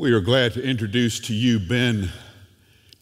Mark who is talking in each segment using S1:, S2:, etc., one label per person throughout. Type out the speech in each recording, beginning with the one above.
S1: We are glad to introduce to you Ben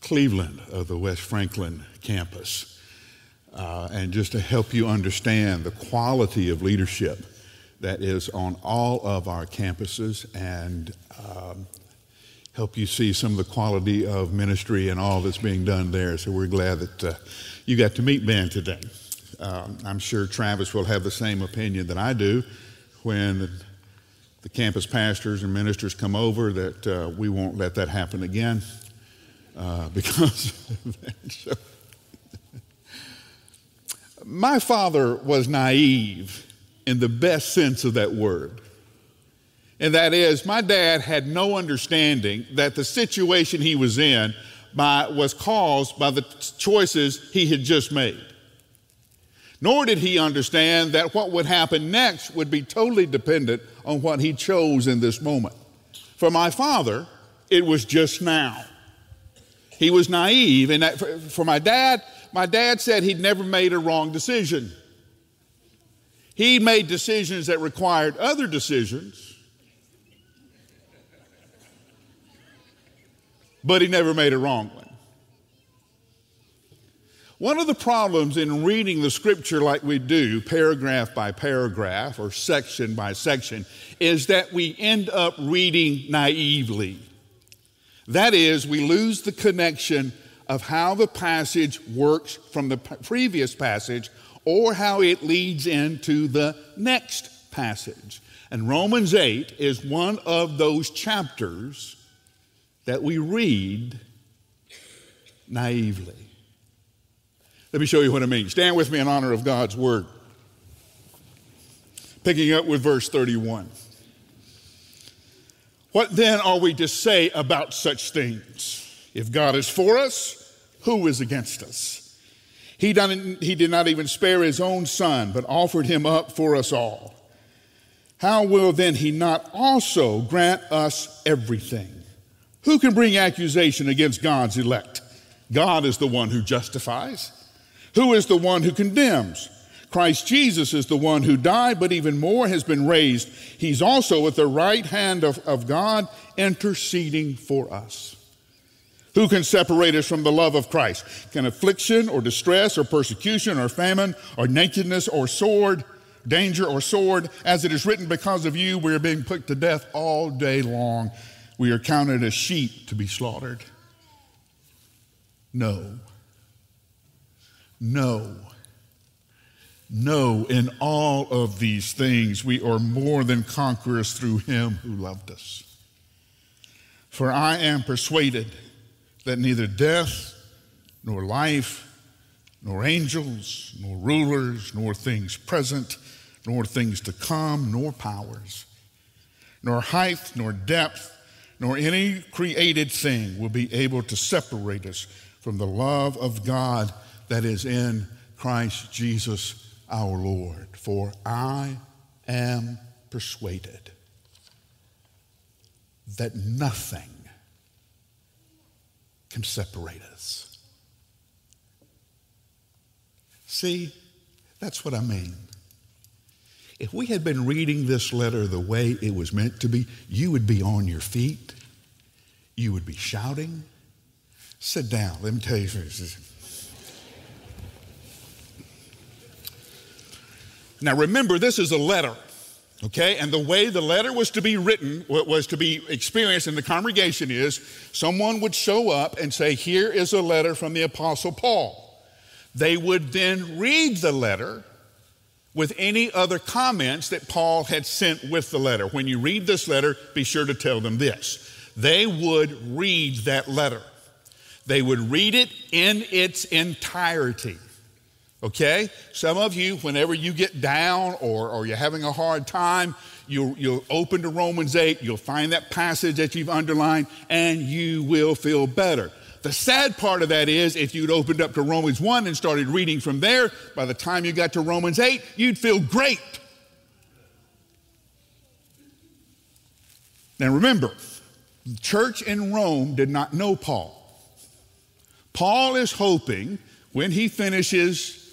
S1: Cleveland of the West Franklin campus. Uh, and just to help you understand the quality of leadership that is on all of our campuses and um, help you see some of the quality of ministry and all that's being done there. So we're glad that uh, you got to meet Ben today. Um, I'm sure Travis will have the same opinion that I do when the campus pastors and ministers come over that uh, we won't let that happen again uh, because so. my father was naive in the best sense of that word. And that is, my dad had no understanding that the situation he was in by, was caused by the choices he had just made. Nor did he understand that what would happen next would be totally dependent on what he chose in this moment. For my father, it was just now. He was naive. And that, for, for my dad, my dad said he'd never made a wrong decision. He made decisions that required other decisions, but he never made a wrong one. One of the problems in reading the scripture like we do, paragraph by paragraph or section by section, is that we end up reading naively. That is, we lose the connection of how the passage works from the previous passage or how it leads into the next passage. And Romans 8 is one of those chapters that we read naively. Let me show you what I mean. Stand with me in honor of God's word. Picking up with verse 31. What then are we to say about such things? If God is for us, who is against us? He, done, he did not even spare his own son, but offered him up for us all. How will then he not also grant us everything? Who can bring accusation against God's elect? God is the one who justifies. Who is the one who condemns? Christ Jesus is the one who died, but even more has been raised. He's also at the right hand of, of God, interceding for us. Who can separate us from the love of Christ? Can affliction or distress or persecution or famine or nakedness or sword, danger or sword? As it is written, because of you, we are being put to death all day long. We are counted as sheep to be slaughtered. No. No. No, in all of these things, we are more than conquerors through him who loved us. For I am persuaded that neither death, nor life, nor angels, nor rulers, nor things present, nor things to come, nor powers, nor height, nor depth, nor any created thing will be able to separate us from the love of God that is in Christ Jesus our Lord. For I am persuaded that nothing can separate us. See, that's what I mean. If we had been reading this letter the way it was meant to be, you would be on your feet. You would be shouting. Sit down. Let me tell you something. Now remember, this is a letter, okay? And the way the letter was to be written, was to be experienced in the congregation is someone would show up and say, Here is a letter from the Apostle Paul. They would then read the letter with any other comments that Paul had sent with the letter. When you read this letter, be sure to tell them this. They would read that letter. They would read it in its entirety. Okay? Some of you, whenever you get down or, or you're having a hard time, you'll, you'll open to Romans 8, you'll find that passage that you've underlined, and you will feel better. The sad part of that is if you'd opened up to Romans 1 and started reading from there, by the time you got to Romans 8, you'd feel great. Now remember, the church in Rome did not know Paul. Paul is hoping when he finishes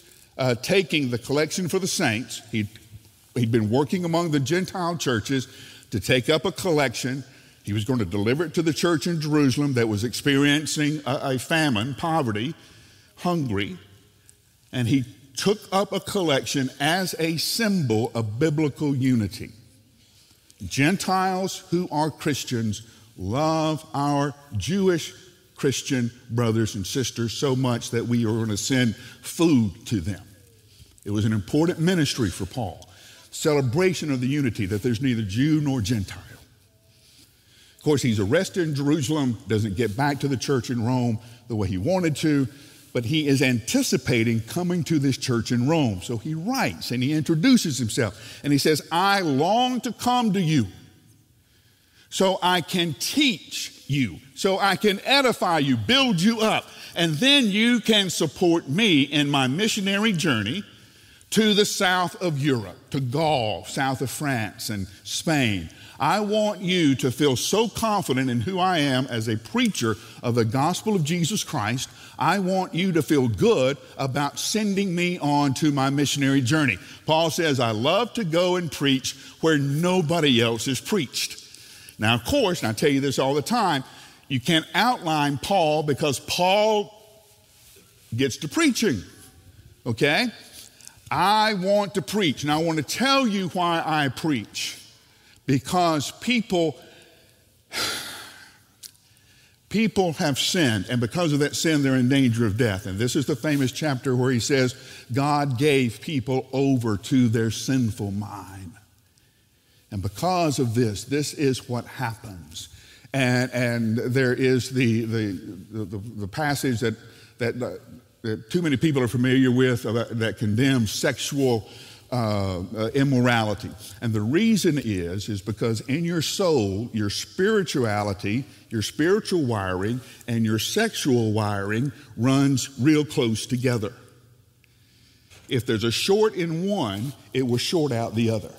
S1: uh, taking the collection for the saints. He'd, he'd been working among the Gentile churches to take up a collection He was going to deliver it to the church in Jerusalem that was experiencing a, a famine, poverty, hungry, and he took up a collection as a symbol of biblical unity. Gentiles who are Christians love our Jewish Christian brothers and sisters so much that we are going to send food to them. It was an important ministry for Paul. Celebration of the unity that there's neither Jew nor Gentile. Of course, he's arrested in Jerusalem, doesn't get back to the church in Rome the way he wanted to, but he is anticipating coming to this church in Rome. So he writes and he introduces himself and he says, I long to come to you so I can teach you, so I can edify you, build you up, and then you can support me in my missionary journey to the south of Europe, to Gaul, south of France and Spain. I want you to feel so confident in who I am as a preacher of the gospel of Jesus Christ. I want you to feel good about sending me on to my missionary journey. Paul says, I love to go and preach where nobody else has preached. Now, of course, and I tell you this all the time, you can't outline Paul because Paul gets to preaching. Okay? I want to preach, and I want to tell you why I preach. Because people people have sinned, and because of that sin, they're in danger of death. And this is the famous chapter where he says, God gave people over to their sinful mind. And because of this, this is what happens. And, and there is the, the, the, the passage that, that that too many people are familiar with uh, that condemns sexual uh, uh, immorality. And the reason is, is because in your soul, your spirituality, your spiritual wiring, and your sexual wiring runs real close together. If there's a short in one, it will short out the other.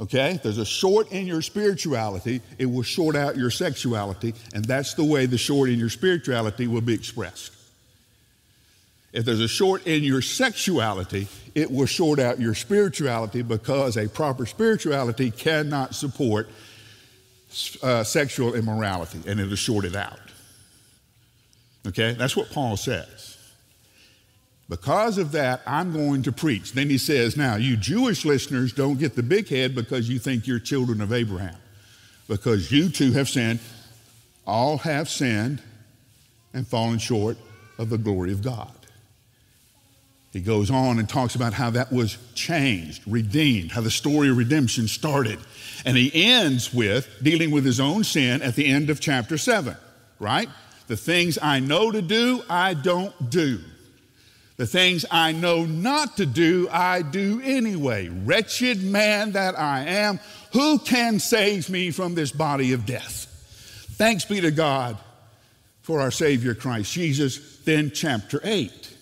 S1: Okay? If there's a short in your spirituality, it will short out your sexuality, and that's the way the short in your spirituality will be expressed. If there's a short in your sexuality, it will short out your spirituality because a proper spirituality cannot support uh, sexual immorality and it'll short it out. Okay? That's what Paul says. Because of that, I'm going to preach. Then he says, Now, you Jewish listeners don't get the big head because you think you're children of Abraham, because you too have sinned. All have sinned and fallen short of the glory of God. He goes on and talks about how that was changed, redeemed, how the story of redemption started. And he ends with dealing with his own sin at the end of chapter 7, right? The things I know to do, I don't do. The things I know not to do, I do anyway. Wretched man that I am, who can save me from this body of death? Thanks be to God for our Savior Christ Jesus. Then, chapter 8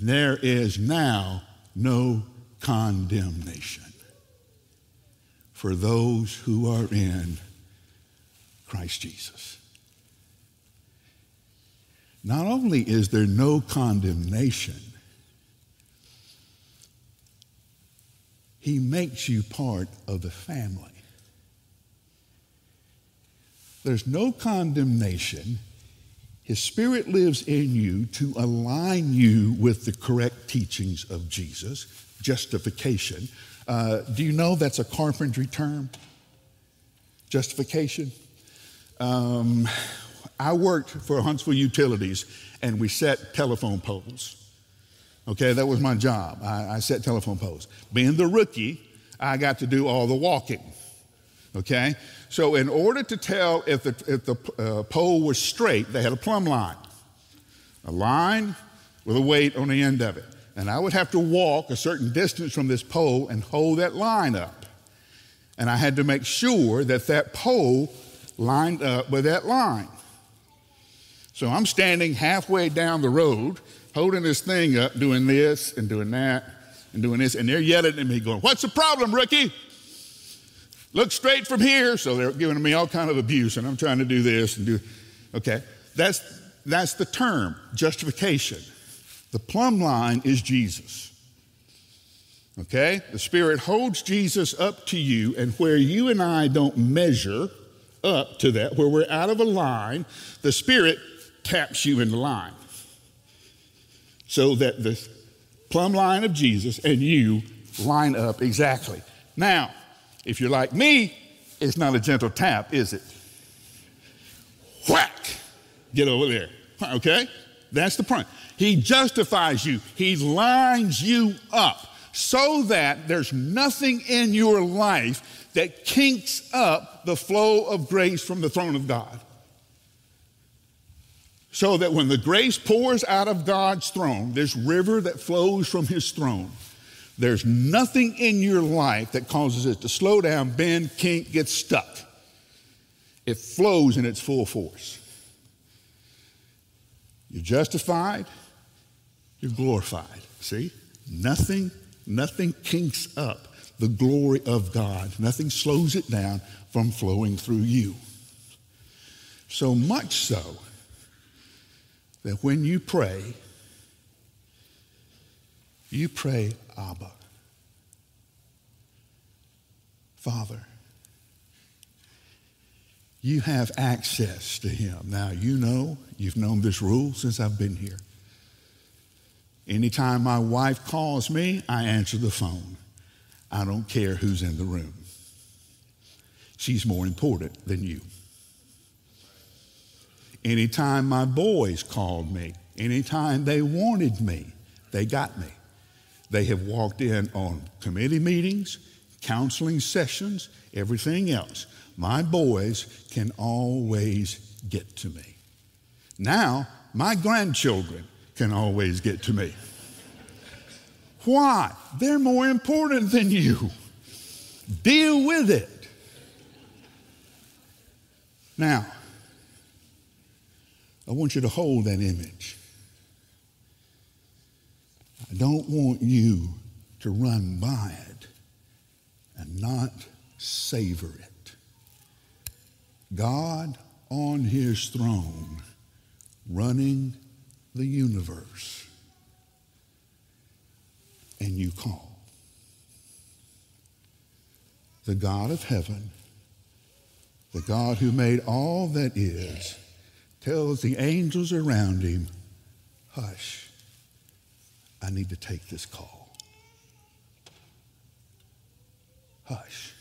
S1: there is now no condemnation for those who are in Christ Jesus. Not only is there no condemnation, he makes you part of the family. There's no condemnation his Spirit lives in you to align you with the correct teachings of Jesus, justification. Uh, do you know that's a carpentry term? Justification? Um, I worked for Huntsville Utilities and we set telephone poles. Okay, that was my job. I, I set telephone poles. Being the rookie, I got to do all the walking. Okay? So, in order to tell if the, if the uh, pole was straight, they had a plumb line, a line with a weight on the end of it. And I would have to walk a certain distance from this pole and hold that line up. And I had to make sure that that pole lined up with that line. So I'm standing halfway down the road, holding this thing up, doing this and doing that and doing this, and they're yelling at me, going, What's the problem, rookie? Look straight from here. So they're giving me all kind of abuse, and I'm trying to do this and do. Okay, that's that's the term justification. The plumb line is Jesus. Okay? The Spirit holds Jesus up to you, and where you and I don't measure up to that, where we're out of a line, the Spirit taps you in the line. So that the plumb line of Jesus and you line up exactly. Now, if you're like me, it's not a gentle tap, is it? Whack! Get over there. Okay? That's the point. He justifies you, He lines you up so that there's nothing in your life that kinks up the flow of grace from the throne of God. So that when the grace pours out of God's throne, this river that flows from His throne, there's nothing in your life that causes it to slow down, bend, kink, get stuck. It flows in its full force. You're justified, you're glorified. See? Nothing, nothing kinks up the glory of God. Nothing slows it down from flowing through you. So much so that when you pray, you pray, Abba, Father. You have access to him. Now, you know, you've known this rule since I've been here. Anytime my wife calls me, I answer the phone. I don't care who's in the room. She's more important than you. Anytime my boys called me, anytime they wanted me, they got me. They have walked in on committee meetings, counseling sessions, everything else. My boys can always get to me. Now, my grandchildren can always get to me. Why? They're more important than you. Deal with it. Now, I want you to hold that image. I don't want you to run by it and not savor it. God on his throne, running the universe, and you call. The God of heaven, the God who made all that is, tells the angels around him, Hush, I need to take this call. Hush,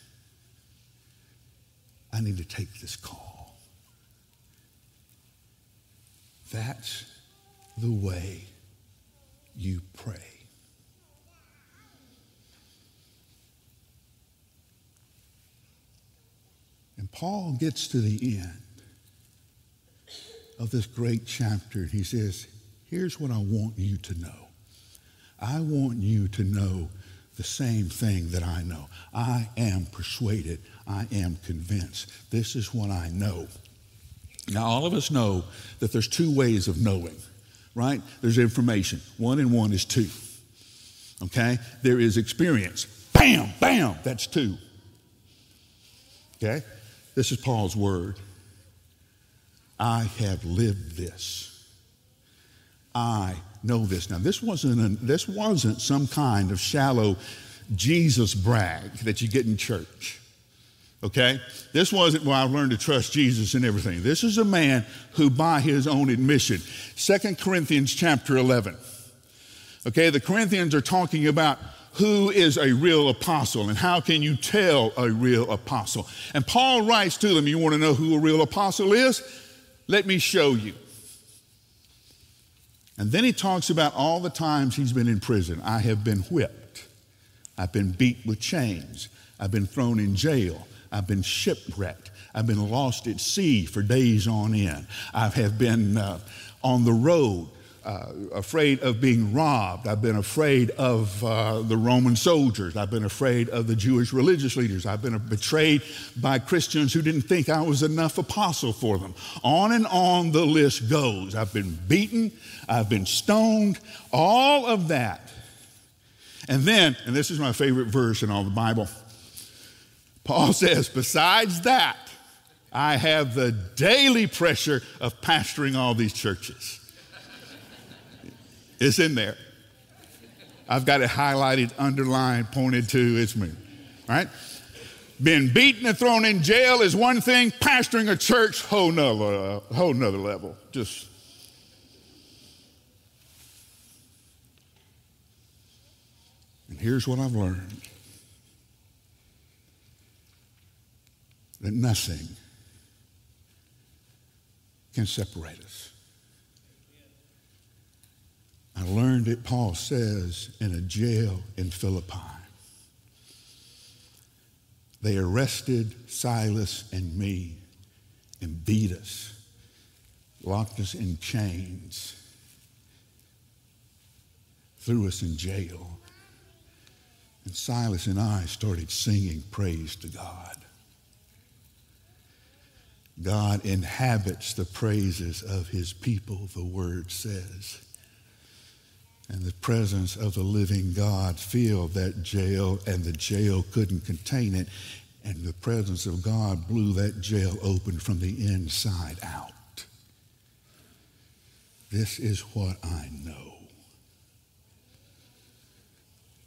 S1: I need to take this call. That's the way you pray. And Paul gets to the end of this great chapter. He says, Here's what I want you to know. I want you to know the same thing that I know. I am persuaded. I am convinced. This is what I know. Now, all of us know that there's two ways of knowing, right? There's information. One and one is two. Okay? There is experience. Bam, bam, that's two. Okay? This is Paul's word. I have lived this. I know this. Now, this wasn't, a, this wasn't some kind of shallow Jesus brag that you get in church. Okay? This wasn't, well, I've learned to trust Jesus and everything. This is a man who, by his own admission, Second Corinthians chapter 11. Okay, the Corinthians are talking about who is a real apostle and how can you tell a real apostle. And Paul writes to them, You want to know who a real apostle is? Let me show you. And then he talks about all the times he's been in prison. I have been whipped. I've been beat with chains. I've been thrown in jail. I've been shipwrecked. I've been lost at sea for days on end. I have been uh, on the road uh, afraid of being robbed. I've been afraid of uh, the Roman soldiers. I've been afraid of the Jewish religious leaders. I've been betrayed by Christians who didn't think I was enough apostle for them. On and on the list goes. I've been beaten. I've been stoned. All of that. And then, and this is my favorite verse in all the Bible, Paul says, besides that, I have the daily pressure of pastoring all these churches. It's in there. I've got it highlighted, underlined, pointed to. It's me, right? Being beaten and thrown in jail is one thing. Pastoring a church, whole nother, whole nother level. Just. And here's what I've learned that nothing can separate us. Learned it, Paul says, in a jail in Philippi. They arrested Silas and me and beat us, locked us in chains, threw us in jail. And Silas and I started singing praise to God. God inhabits the praises of his people, the word says. And the presence of the living God filled that jail, and the jail couldn't contain it. And the presence of God blew that jail open from the inside out. This is what I know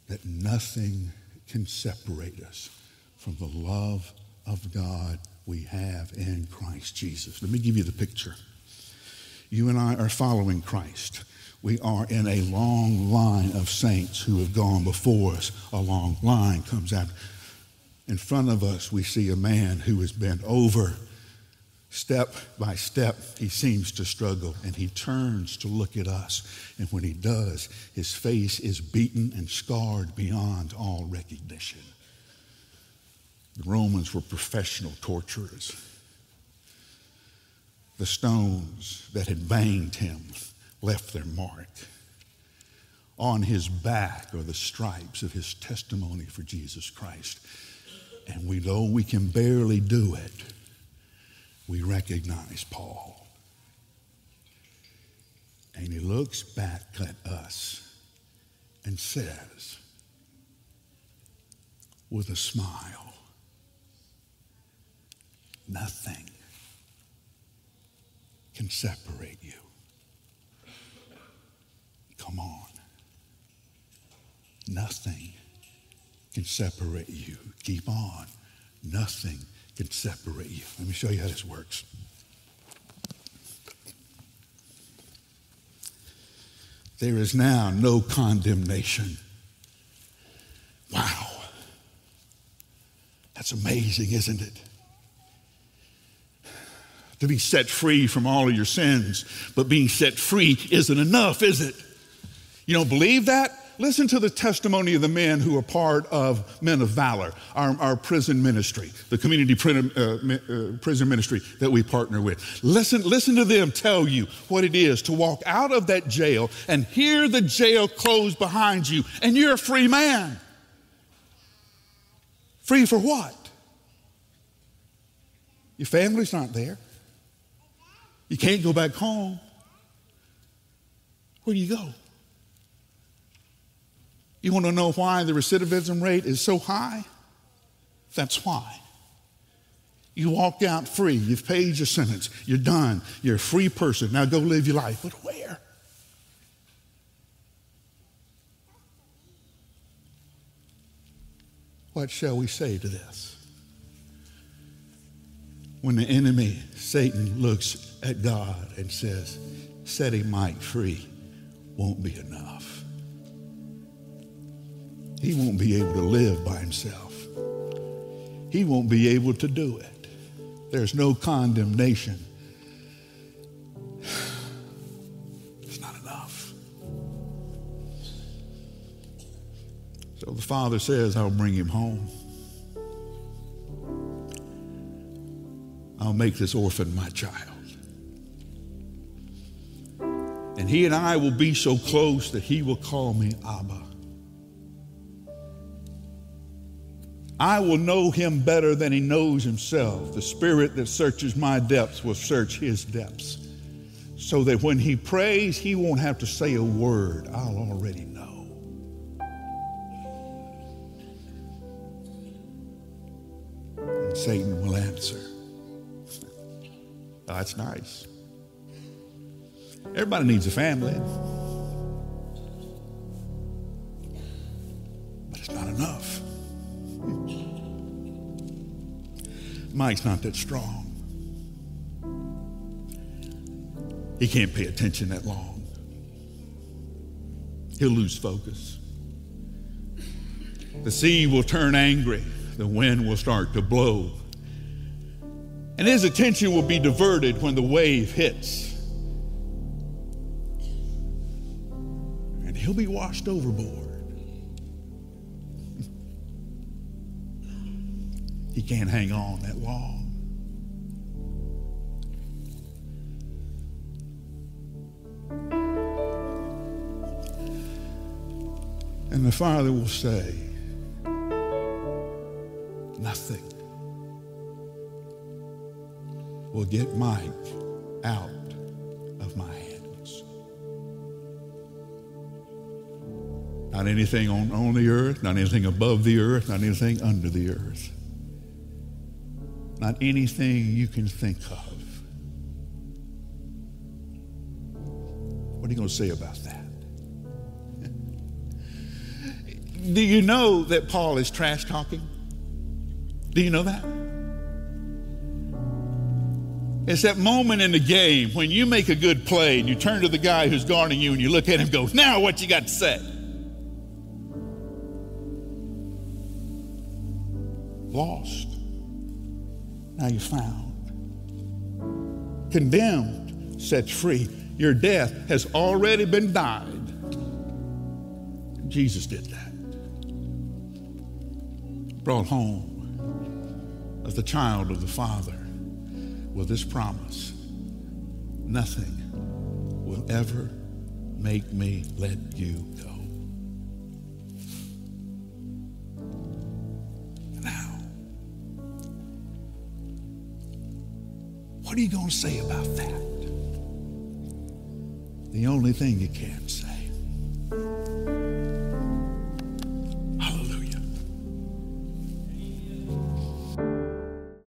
S1: that nothing can separate us from the love of God we have in Christ Jesus. Let me give you the picture. You and I are following Christ. We are in a long line of saints who have gone before us. A long line comes after. In front of us, we see a man who has bent over. Step by step, he seems to struggle, and he turns to look at us. And when he does, his face is beaten and scarred beyond all recognition. The Romans were professional torturers. The stones that had banged him left their mark. On his back are the stripes of his testimony for Jesus Christ. And we know we can barely do it. We recognize Paul. And he looks back at us and says, with a smile, Nothing can separate you. Come on. Nothing can separate you. Keep on. Nothing can separate you. Let me show you how this works. There is now no condemnation. Wow. That's amazing, isn't it? to be set free from all of your sins. But being set free isn't enough, is it? You don't believe that? Listen to the testimony of the men who are part of Men of Valor, our, our prison ministry, the community prison, uh, uh, prison ministry that we partner with. Listen, listen to them tell you what it is to walk out of that jail and hear the jail close behind you, and you're a free man. Free for what? Your family's not there. You can't go back home. Where do you go? You want to know why the recidivism rate is so high? That's why. You walk out free. You've paid your sentence. You're done. You're a free person. Now go live your life. But where? What shall we say to this? When the enemy, Satan, looks at God and says, setting Mike free won't be enough. He won't be able to live by himself. He won't be able to do it. There's no condemnation. It's not enough. So the father says, I'll bring him home. I'll make this orphan my child. And he and I will be so close that he will call me Abba. I will know him better than he knows himself. The spirit that searches my depths will search his depths. So that when he prays, he won't have to say a word. I'll already know. And Satan will answer. That's nice. Everybody needs a family. Mike's not that strong. He can't pay attention that long. He'll lose focus. The sea will turn angry. The wind will start to blow. And his attention will be diverted when the wave hits. And he'll be washed overboard. He can't hang on that long. And the Father will say, Nothing will get Mike out of my hands. Not anything on, on the earth, not anything above the earth, not anything under the earth. Not anything you can think of. What are you going to say about that? Do you know that Paul is trash talking? Do you know that? It's that moment in the game when you make a good play and you turn to the guy who's guarding you and you look at him and go, Now what you got to say? You're found. Condemned, set free. Your death has already been died. Jesus did that. Brought home as the child of the Father with this promise nothing will ever make me let you go. What are you going to say about that? The only thing you can say